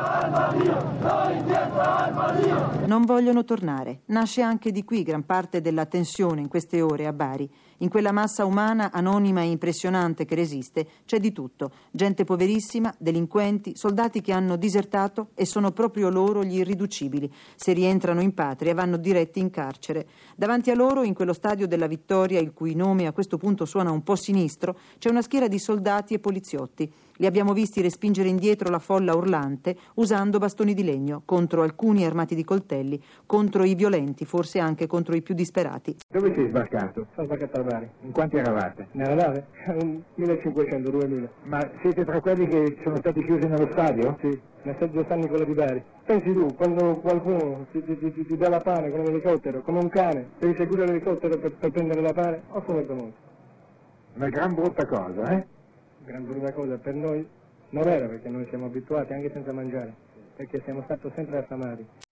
Lord. Non vogliono tornare. Nasce anche di qui gran parte della tensione in queste ore a Bari. In quella massa umana anonima e impressionante che resiste c'è di tutto. Gente poverissima, delinquenti, soldati che hanno disertato e sono proprio loro gli irriducibili. Se rientrano in patria vanno diretti in carcere. Davanti a loro, in quello stadio della Vittoria, il cui nome a questo punto suona un po' sinistro, c'è una schiera di soldati e poliziotti. Li abbiamo visti respingere indietro la folla urlante usando bastoni di legno contro alcuni armati di coltelli, contro i violenti, forse anche contro i più disperati. Dove sei sbarcato? Sono sbarcato a Bari. In quanti eravate? Nella nave? 1500, 2000. Ma siete tra quelli che sono stati chiusi nello stadio? Sì, nel seggio San Nicola di Bari. Pensi tu, quando qualcuno ti, ti, ti, ti dà la pane con un elicottero, come un cane, devi seguire l'elicottero per, per prendere la pane? O come venuto? Una gran brutta cosa, eh? Gran brutta cosa per noi non era perché noi siamo abituati anche senza mangiare, perché siamo stati sempre affamati.